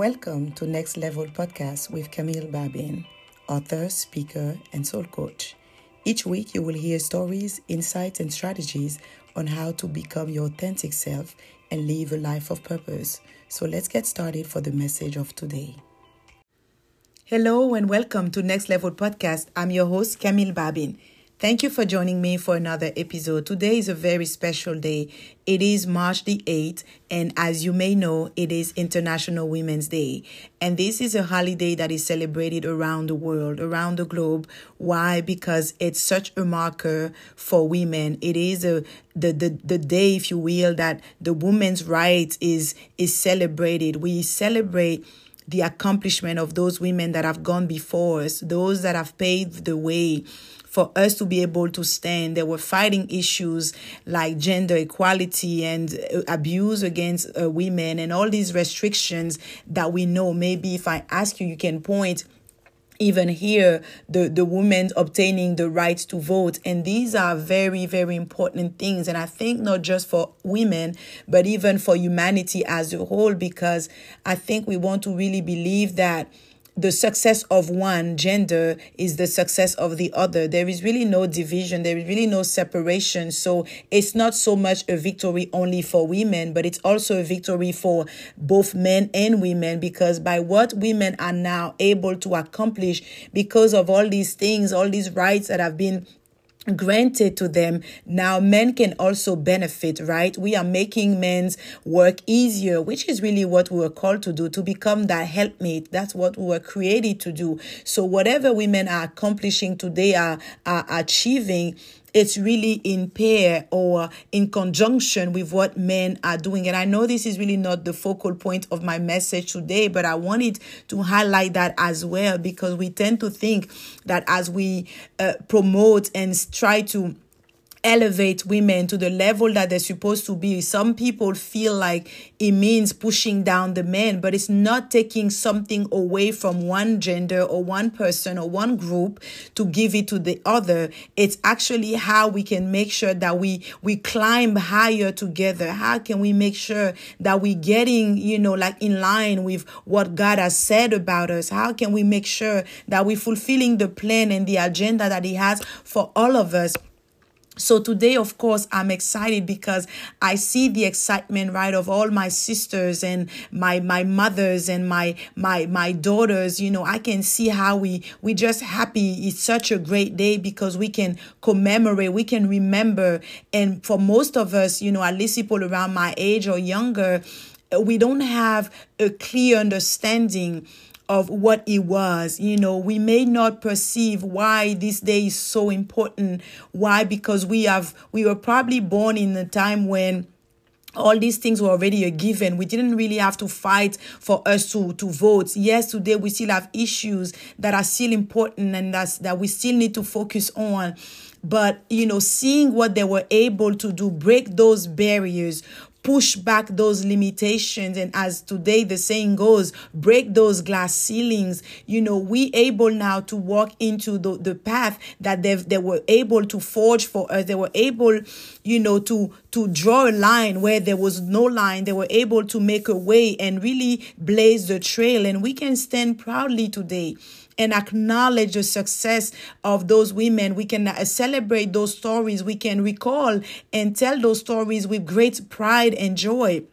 Welcome to Next Level Podcast with Camille Babin, author, speaker, and soul coach. Each week, you will hear stories, insights, and strategies on how to become your authentic self and live a life of purpose. So, let's get started for the message of today. Hello, and welcome to Next Level Podcast. I'm your host, Camille Babin. Thank you for joining me for another episode. Today is a very special day. It is March the 8th, and as you may know, it is International Women's Day. And this is a holiday that is celebrated around the world, around the globe. Why? Because it's such a marker for women. It is a the, the, the day, if you will, that the women's rights is is celebrated. We celebrate the accomplishment of those women that have gone before us, those that have paved the way for us to be able to stand. They were fighting issues like gender equality and uh, abuse against uh, women and all these restrictions that we know. Maybe if I ask you, you can point even here the the women obtaining the right to vote and these are very very important things and i think not just for women but even for humanity as a whole because i think we want to really believe that the success of one gender is the success of the other. There is really no division. There is really no separation. So it's not so much a victory only for women, but it's also a victory for both men and women because by what women are now able to accomplish because of all these things, all these rights that have been granted to them now men can also benefit right? We are making men's work easier which is really what we were called to do to become that helpmate. That's what we were created to do. So whatever women are accomplishing today are, are achieving it's really in pair or in conjunction with what men are doing. And I know this is really not the focal point of my message today, but I wanted to highlight that as well because we tend to think that as we uh, promote and try to elevate women to the level that they're supposed to be. Some people feel like it means pushing down the men, but it's not taking something away from one gender or one person or one group to give it to the other. It's actually how we can make sure that we we climb higher together. How can we make sure that we're getting, you know, like in line with what God has said about us? How can we make sure that we're fulfilling the plan and the agenda that he has for all of us? So today, of course, I'm excited because I see the excitement, right, of all my sisters and my my mothers and my my my daughters. You know, I can see how we we just happy. It's such a great day because we can commemorate, we can remember, and for most of us, you know, at least people around my age or younger, we don't have a clear understanding of what it was. You know, we may not perceive why this day is so important. Why? Because we have, we were probably born in a time when all these things were already a given. We didn't really have to fight for us to, to vote. Yes, today we still have issues that are still important and that's, that we still need to focus on. But, you know, seeing what they were able to do, break those barriers, push back those limitations. And as today the saying goes break those glass ceilings. You know we able now to walk into the, the path that they they were able to forge for us. They were able you know to to draw a line where there was no line. They were able to make a way and really blaze the trail. And we can stand proudly today and acknowledge the success of those women. We can uh, celebrate those stories. We can recall and tell those stories with great pride and joy.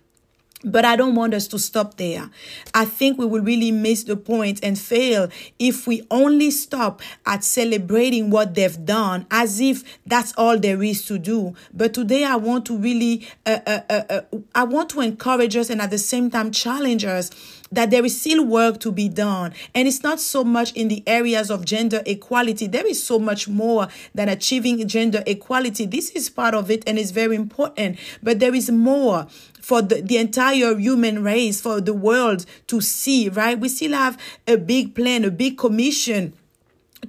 But I don't want us to stop there. I think we will really miss the point and fail if we only stop at celebrating what they've done as if that's all there is to do. But today I want to really, uh, uh, uh, uh I want to encourage us and at the same time challenge us that there is still work to be done. And it's not so much in the areas of gender equality. There is so much more than achieving gender equality. This is part of it and it's very important. But there is more for the, the entire human race, for the world to see, right? We still have a big plan, a big commission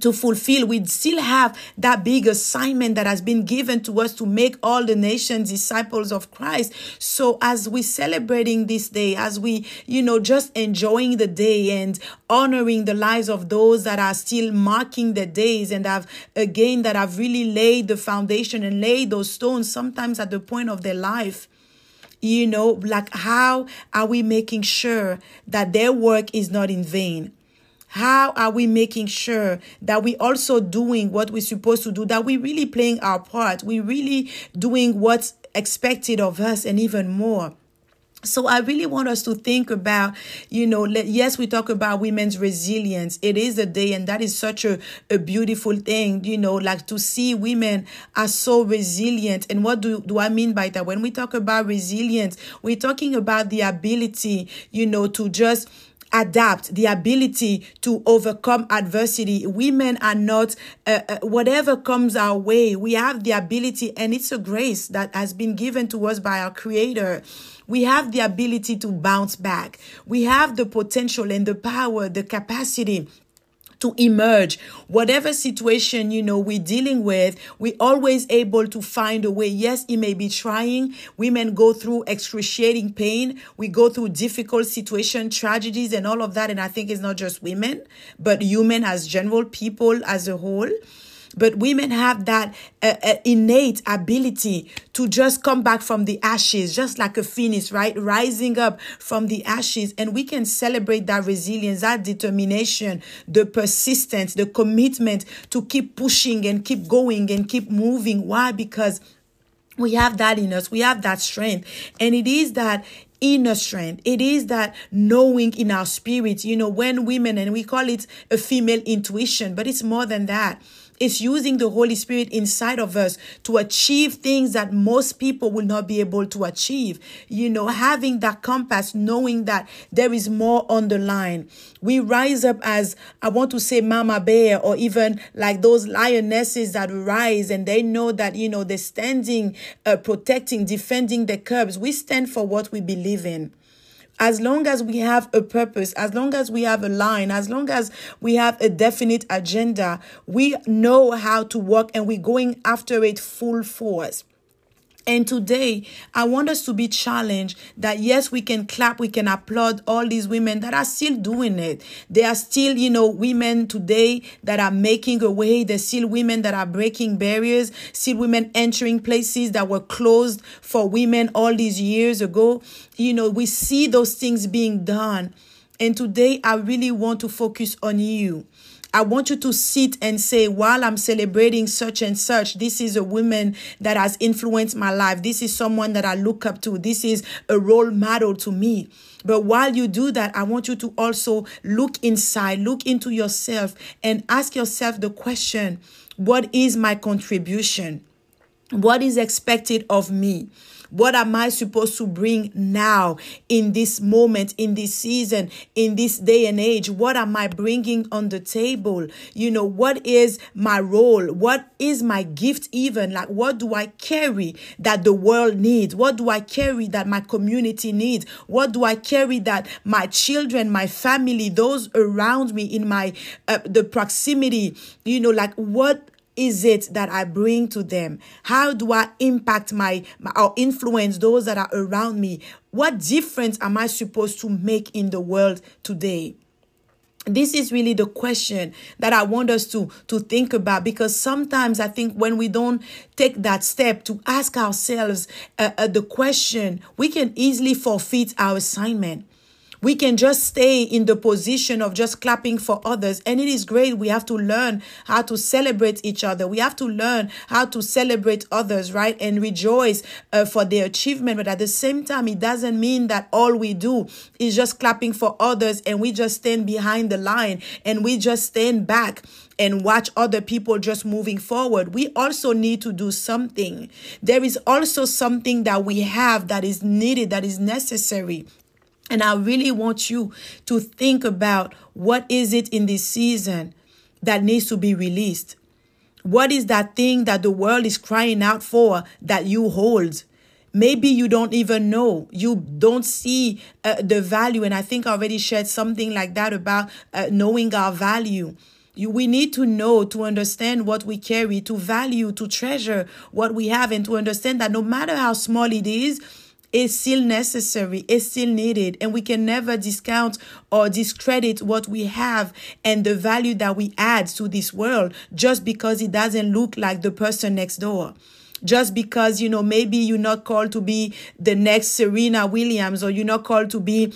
to fulfill. We still have that big assignment that has been given to us to make all the nations disciples of Christ. So as we celebrating this day, as we, you know, just enjoying the day and honoring the lives of those that are still marking the days and have again that have really laid the foundation and laid those stones sometimes at the point of their life You know, like how are we making sure that their work is not in vain? How are we making sure that we also doing what we're supposed to do, that we really playing our part, we really doing what's expected of us and even more? So I really want us to think about, you know, let, yes, we talk about women's resilience. It is a day and that is such a, a beautiful thing, you know, like to see women are so resilient. And what do, do I mean by that? When we talk about resilience, we're talking about the ability, you know, to just adapt, the ability to overcome adversity. Women are not, uh, uh, whatever comes our way, we have the ability, and it's a grace that has been given to us by our Creator. We have the ability to bounce back. We have the potential and the power, the capacity to emerge. Whatever situation, you know, we're dealing with, we're always able to find a way. Yes, it may be trying. Women go through excruciating pain. We go through difficult situation, tragedies and all of that. And I think it's not just women, but human as general people as a whole. But women have that uh, uh, innate ability to just come back from the ashes, just like a phoenix, right? Rising up from the ashes. And we can celebrate that resilience, that determination, the persistence, the commitment to keep pushing and keep going and keep moving. Why? Because we have that in us. We have that strength. And it is that inner strength. It is that knowing in our spirit, you know, when women, and we call it a female intuition, but it's more than that. It's using the Holy Spirit inside of us to achieve things that most people will not be able to achieve. You know, having that compass, knowing that there is more on the line. We rise up as, I want to say, Mama Bear, or even like those lionesses that rise and they know that, you know, they're standing, uh, protecting, defending the cubs. We stand for what we believe in as long as we have a purpose, as long as we have a line, as long as we have a definite agenda, we know how to work and we're going after it full force. And today, I want us to be challenged that yes, we can clap, we can applaud all these women that are still doing it. They are still, you know, women today that are making a way. There's still women that are breaking barriers, still women entering places that were closed for women all these years ago. You know, we see those things being done. And today, I really want to focus on you. I want you to sit and say, while I'm celebrating such and such, this is a woman that has influenced my life. This is someone that I look up to. This is a role model to me. But while you do that, I want you to also look inside, look into yourself, and ask yourself the question what is my contribution? What is expected of me? What am I supposed to bring now in this moment, in this season, in this day and age? What am I bringing on the table? You know, what is my role? What is my gift, even? Like, what do I carry that the world needs? What do I carry that my community needs? What do I carry that my children, my family, those around me in my, uh, the proximity, you know, like what is it that I bring to them? How do I impact my, my, or influence those that are around me? What difference am I supposed to make in the world today? this is really the question that i want us to to think about because sometimes i think when we don't take that step to ask ourselves uh, uh, the question we can easily forfeit our assignment we can just stay in the position of just clapping for others. And it is great. We have to learn how to celebrate each other. We have to learn how to celebrate others, right? And rejoice uh, for their achievement. But at the same time, it doesn't mean that all we do is just clapping for others and we just stand behind the line and we just stand back and watch other people just moving forward. We also need to do something. There is also something that we have that is needed, that is necessary. And I really want you to think about what is it in this season that needs to be released? What is that thing that the world is crying out for that you hold? Maybe you don't even know. You don't see uh, the value. And I think I already shared something like that about uh, knowing our value. You, we need to know, to understand what we carry, to value, to treasure what we have, and to understand that no matter how small it is, is still necessary, is still needed, and we can never discount or discredit what we have and the value that we add to this world just because it doesn't look like the person next door. just because you know maybe you're not called to be the next Serena Williams or you're not called to be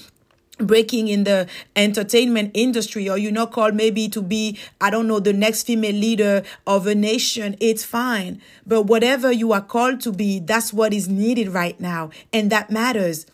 breaking in the entertainment industry or you're not called maybe to be i don't know the next female leader of a nation it's fine. But whatever you are called to be that's what is needed right now. And that matters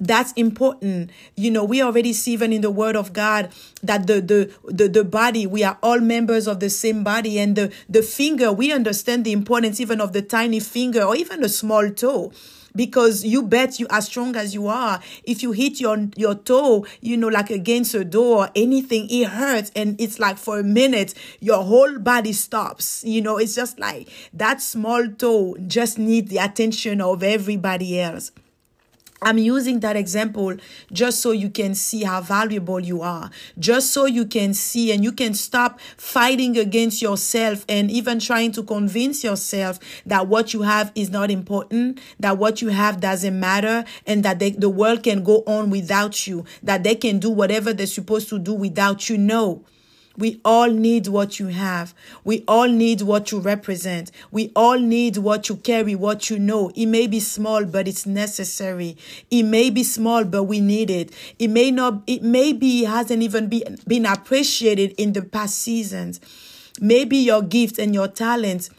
that's important. You know we already see even in the word of god that the, the the the body we are all members of the same body. And the the finger we understand the importance even of the tiny finger or even the small toe. Because you bet you as strong as you are if you hit your your toe you know like against a door anything it hurts. And it's like for a minute your whole body stops. You know it's just like that small toe just needs the attention of everybody else I'm using that example just so you can see how valuable you are, just so you can see and you can stop fighting against yourself and even trying to convince yourself that what you have is not important, that what you have doesn't matter, and that they, the world can go on without you, that they can do whatever they're supposed to do without you. No. We all need what you have. We all need what you represent. We all need what you carry, what you know. It may be small, but it's necessary. It may be small, but we need it. It may not, it maybe hasn't even been, been appreciated in the past seasons. Maybe your gift and your talents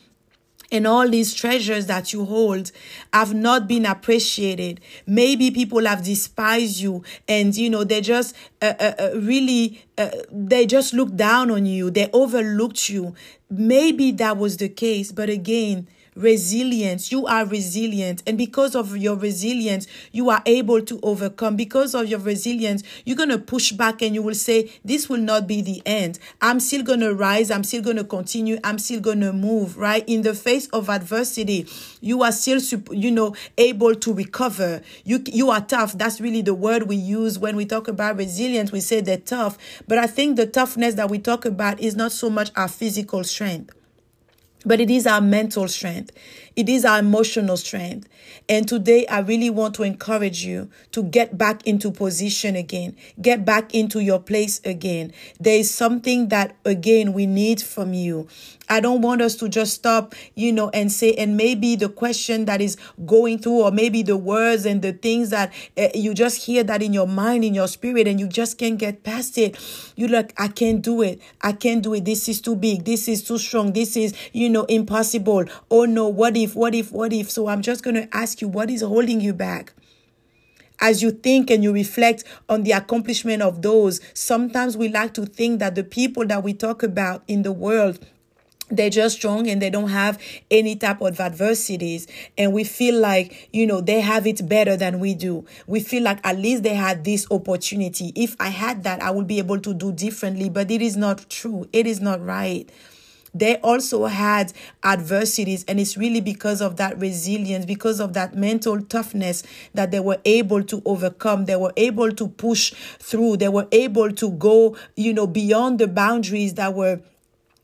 and all these treasures that you hold have not been appreciated. Maybe people have despised you and, you know, they just uh, uh, uh, really, uh, they just looked down on you. They overlooked you. Maybe that was the case. But again, resilience. You are resilient. And because of your resilience, you are able to overcome. Because of your resilience, you're going to push back and you will say, This will not be the end. I'm still going to rise. I'm still going to continue. I'm still going to move, right? In the face of adversity, you are still, you know, able to recover. You, you are tough. That's really the word we use when we talk about resilience. We say they're tough. But I think the toughness that we talk about is not so much our physical strength but it is our mental strength. It is our emotional strength. And today, I really want to encourage you to get back into position again, get back into your place again. There is something that, again, we need from you. I don't want us to just stop, you know, and say, and maybe the question that is going through, or maybe the words and the things that uh, you just hear that in your mind, in your spirit, and you just can't get past it. You're like, I can't do it. I can't do it. This is too big. This is too strong. This is, you know, impossible. Oh no, what if, what if, what if? So I'm just going to ask you, what is holding you back? as you think and you reflect on the accomplishment of those, sometimes we like to think that the people that we talk about in the world they're just strong and they don't have any type of adversities. And we feel like you know they have it better than we do. We feel like at least they had this opportunity. If i had that i would be able to do differently. But it is not true. It is not right they also had adversities and it's really because of that resilience because of that mental toughness that they were able to overcome. They were able to push through. They were able to go you know beyond the boundaries that were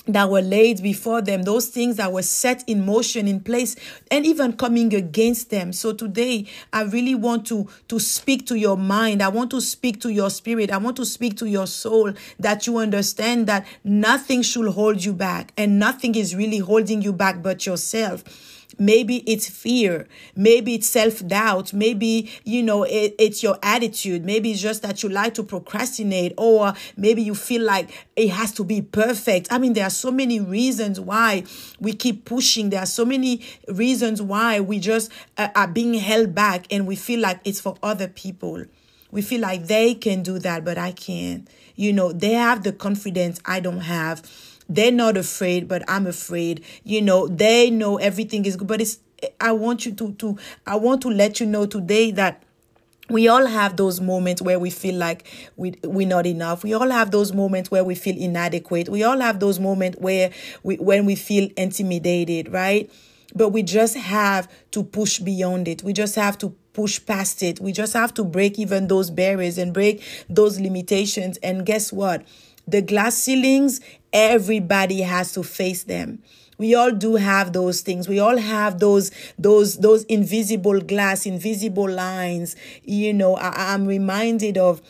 that were laid before them, those things that were set in motion, in place, and even coming against them. So today, I really want to, to speak to your mind. I want to speak to your spirit. I want to speak to your soul that you understand that nothing should hold you back and nothing is really holding you back but yourself Maybe it's fear. Maybe it's self doubt. Maybe, you know, it, it's your attitude. Maybe it's just that you like to procrastinate, or maybe you feel like it has to be perfect. I mean, there are so many reasons why we keep pushing. There are so many reasons why we just uh, are being held back and we feel like it's for other people. We feel like they can do that, but I can't. You know, they have the confidence I don't have they're not afraid, but I'm afraid. You know, they know everything is good, but it's I want you to to I want to let you know today that we all have those moments where we feel like we, we're not enough. We all have those moments where we feel inadequate. We all have those moments where we, when we feel intimidated, right? But we just have to push beyond it. We just have to push past it. We just have to break even those barriers and break those limitations. And guess what? The glass ceilings, everybody has to face them. We all do have those things. We all have those those those invisible glass, invisible lines. You know, I, I'm reminded of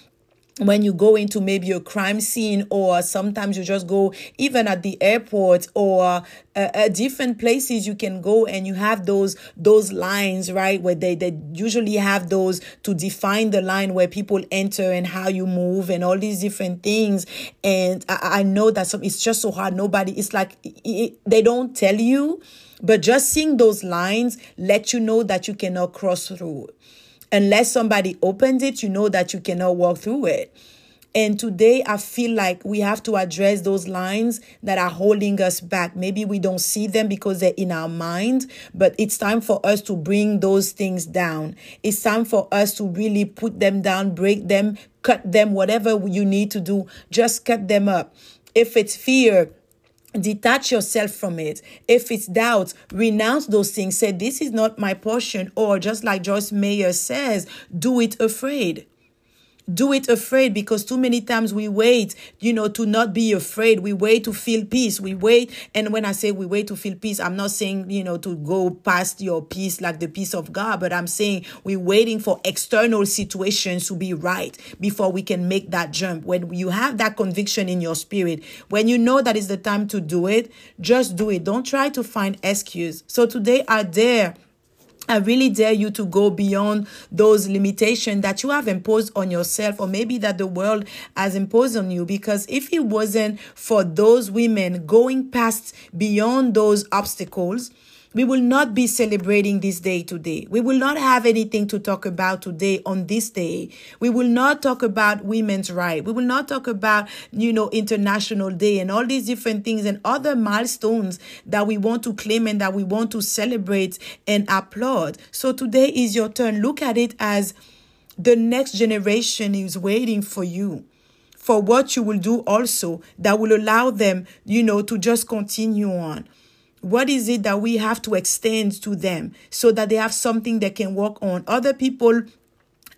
when you go into maybe a crime scene or sometimes you just go even at the airport or uh, uh, different places you can go and you have those those lines right where they, they usually have those to define the line where people enter and how you move and all these different things. And i, I know that some it's just so hard. Nobody it's like it, they don't tell you but just seeing those lines let you know that you cannot cross through unless somebody opens it, you know that you cannot walk through it. And today, I feel like we have to address those lines that are holding us back. Maybe we don't see them because they're in our mind, but it's time for us to bring those things down. It's time for us to really put them down, break them, cut them, whatever you need to do, just cut them up. If it's fear, detach yourself from it. If it's doubt renounce those things. Say this is not my portion or just like joyce meyer says do it afraid do it afraid because too many times we wait, you know, to not be afraid. We wait to feel peace. We wait. And when I say we wait to feel peace, I'm not saying, you know, to go past your peace like the peace of God, but I'm saying we're waiting for external situations to be right before we can make that jump. When you have that conviction in your spirit, when you know that is the time to do it, just do it. Don't try to find excuse. So today I dare I really dare you to go beyond those limitations that you have imposed on yourself, or maybe that the world has imposed on you. Because if it wasn't for those women going past beyond those obstacles, we will not be celebrating this day today. We will not have anything to talk about today on this day. We will not talk about women's right. We will not talk about, you know, International Day and all these different things and other milestones that we want to claim and that we want to celebrate and applaud. So today is your turn. Look at it as the next generation is waiting for you for what you will do also that will allow them, you know, to just continue on. What is it that we have to extend to them so that they have something they can walk on? Other people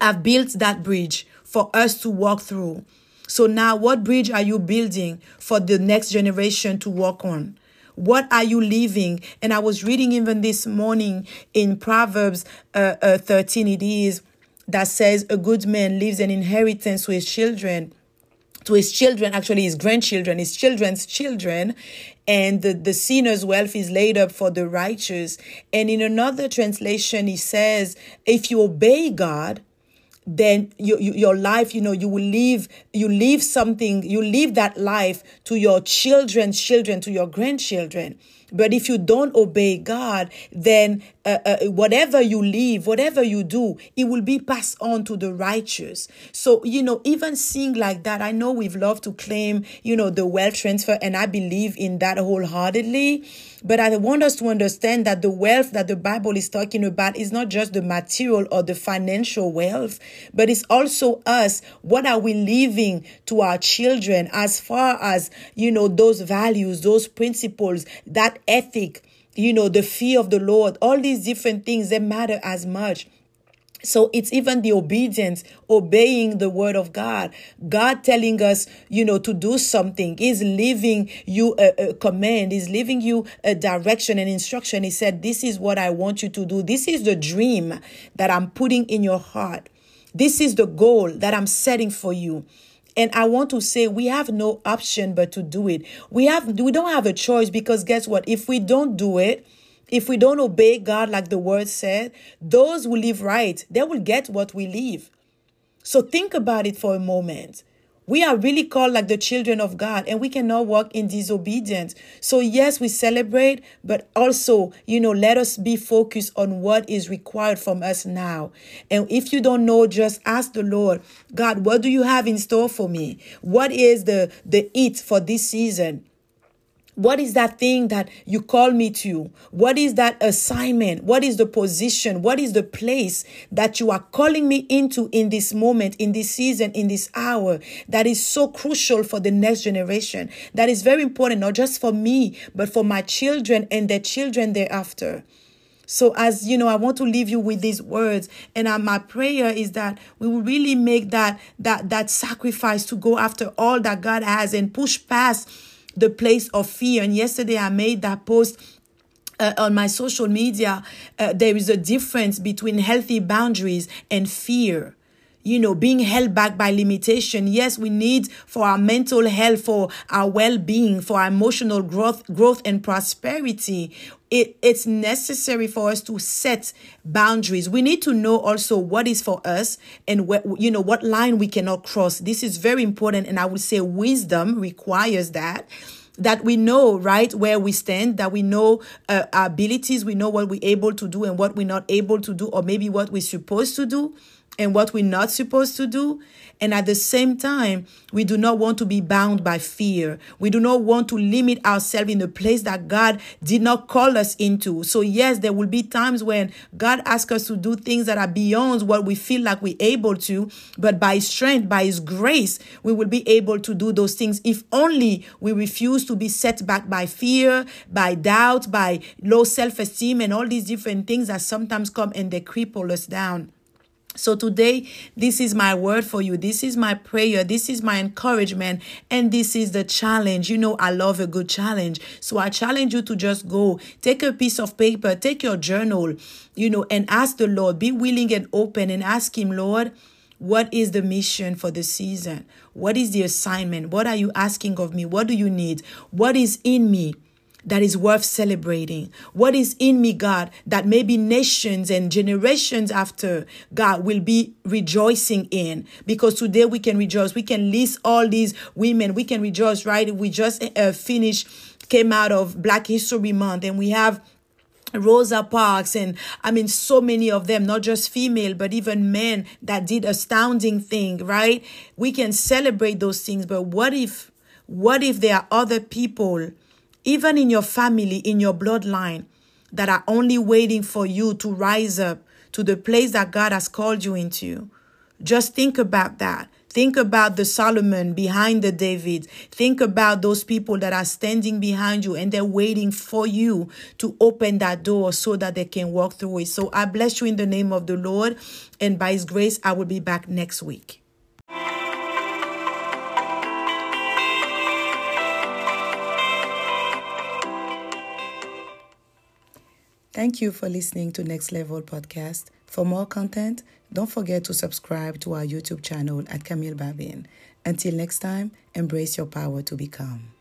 have built that bridge for us to walk through. So now, what bridge are you building for the next generation to walk on? What are you leaving? And I was reading even this morning in Proverbs uh, uh, 13, it is that says, A good man leaves an inheritance to his children to his children, actually his grandchildren, his children's children, and the, the sinner's wealth is laid up for the righteous. And in another translation, he says, if you obey God, then you, you, your life you know you will leave you leave something you leave that life to your children's children to your grandchildren but if you don't obey God, then uh, uh, whatever you leave, whatever you do, it will be passed on to the righteous. So, you know, even seeing like that, I know we've loved to claim, you know, the wealth transfer, and I believe in that wholeheartedly. But I want us to understand that the wealth that the Bible is talking about is not just the material or the financial wealth, but it's also us. What are we leaving to our children as far as, you know, those values, those principles, that ethic, you know, the fear of the Lord, all these different things, they matter as much. So it's even the obedience, obeying the word of God. God telling us, you know, to do something. He's leaving you a, a, command. He's leaving you a direction and instruction. He said, this is what I want you to do. This is the dream that I'm putting in your heart. This is the goal that I'm setting for you. And I want to say we have no option but to do it. We have we don't have a choice because guess what? If we don't do it, if we don't obey God like the word said, those who live right, they will get what we live. So think about it for a moment. We are really called like the children of God and we cannot walk in disobedience. So, yes, we celebrate, but also, you know, let us be focused on what is required from us now. And if you don't know, just ask the Lord, God, what do you have in store for me? What is the, the eat for this season? What is that thing that you call me to? What is that assignment? What is the position? What is the place that you are calling me into in this moment, in this season, in this hour that is so crucial for the next generation? That is very important, not just for me, but for my children and their children thereafter. So, as you know, I want to leave you with these words, and uh, my prayer is that we will really make that that that sacrifice to go after all that God has and push past the place of fear. And yesterday I made that post uh, on my social media. Uh, there is a difference between healthy boundaries and fear. you know, being held back by limitation. Yes, we need for our mental health, for our well-being, for our emotional growth, growth and prosperity. It, it's necessary for us to set boundaries. We need to know also what is for us and what, you know, what line we cannot cross. This is very important. And I would say wisdom requires that that we know right where we stand that we know uh, our abilities we know what we're able to do and what we're not able to do or maybe what we're supposed to do and what we're not supposed to do. And at the same time, we do not want to be bound by fear. We do not want to limit ourselves in a place that God did not call us into. So, yes, there will be times when God asks us to do things that are beyond what we feel like we're able to, but by strength, by His grace, we will be able to do those things if only we refuse to be set back by fear, by doubt, by low self esteem, and all these different things that sometimes come and they cripple us down. So today, this is my word for you. This is my prayer. This is my encouragement. And this is the challenge. You know, I love a good challenge. So I challenge you to just go take a piece of paper, take your journal, you know, and ask the Lord, be willing and open and ask Him, Lord, what is the mission for the season? What is the assignment? What are you asking of me? What do you need? What is in me? That is worth celebrating? What is in me, God, that maybe nations and generations after God will be rejoicing in? Because today we can rejoice. We can list all these women. We can rejoice, right? We just uh, finished, came out of Black History Month, and we have Rosa Parks, and I mean, so many of them, not just female, but even men that did astounding thing, right? We can celebrate those things, but what if, what if there are other people even in your family, in your bloodline, that are only waiting for you to rise up to the place that God has called you into. Just think about that. Think about the Solomon behind the David. Think about those people that are standing behind you and they're waiting for you to open that door so that they can walk through it. So I bless you in the name of the Lord. And by his grace, I will be back next week. Thank you for listening to Next Level Podcast. For more content, don't forget to subscribe to our YouTube channel at Camille Babin. Until next time, embrace your power to become.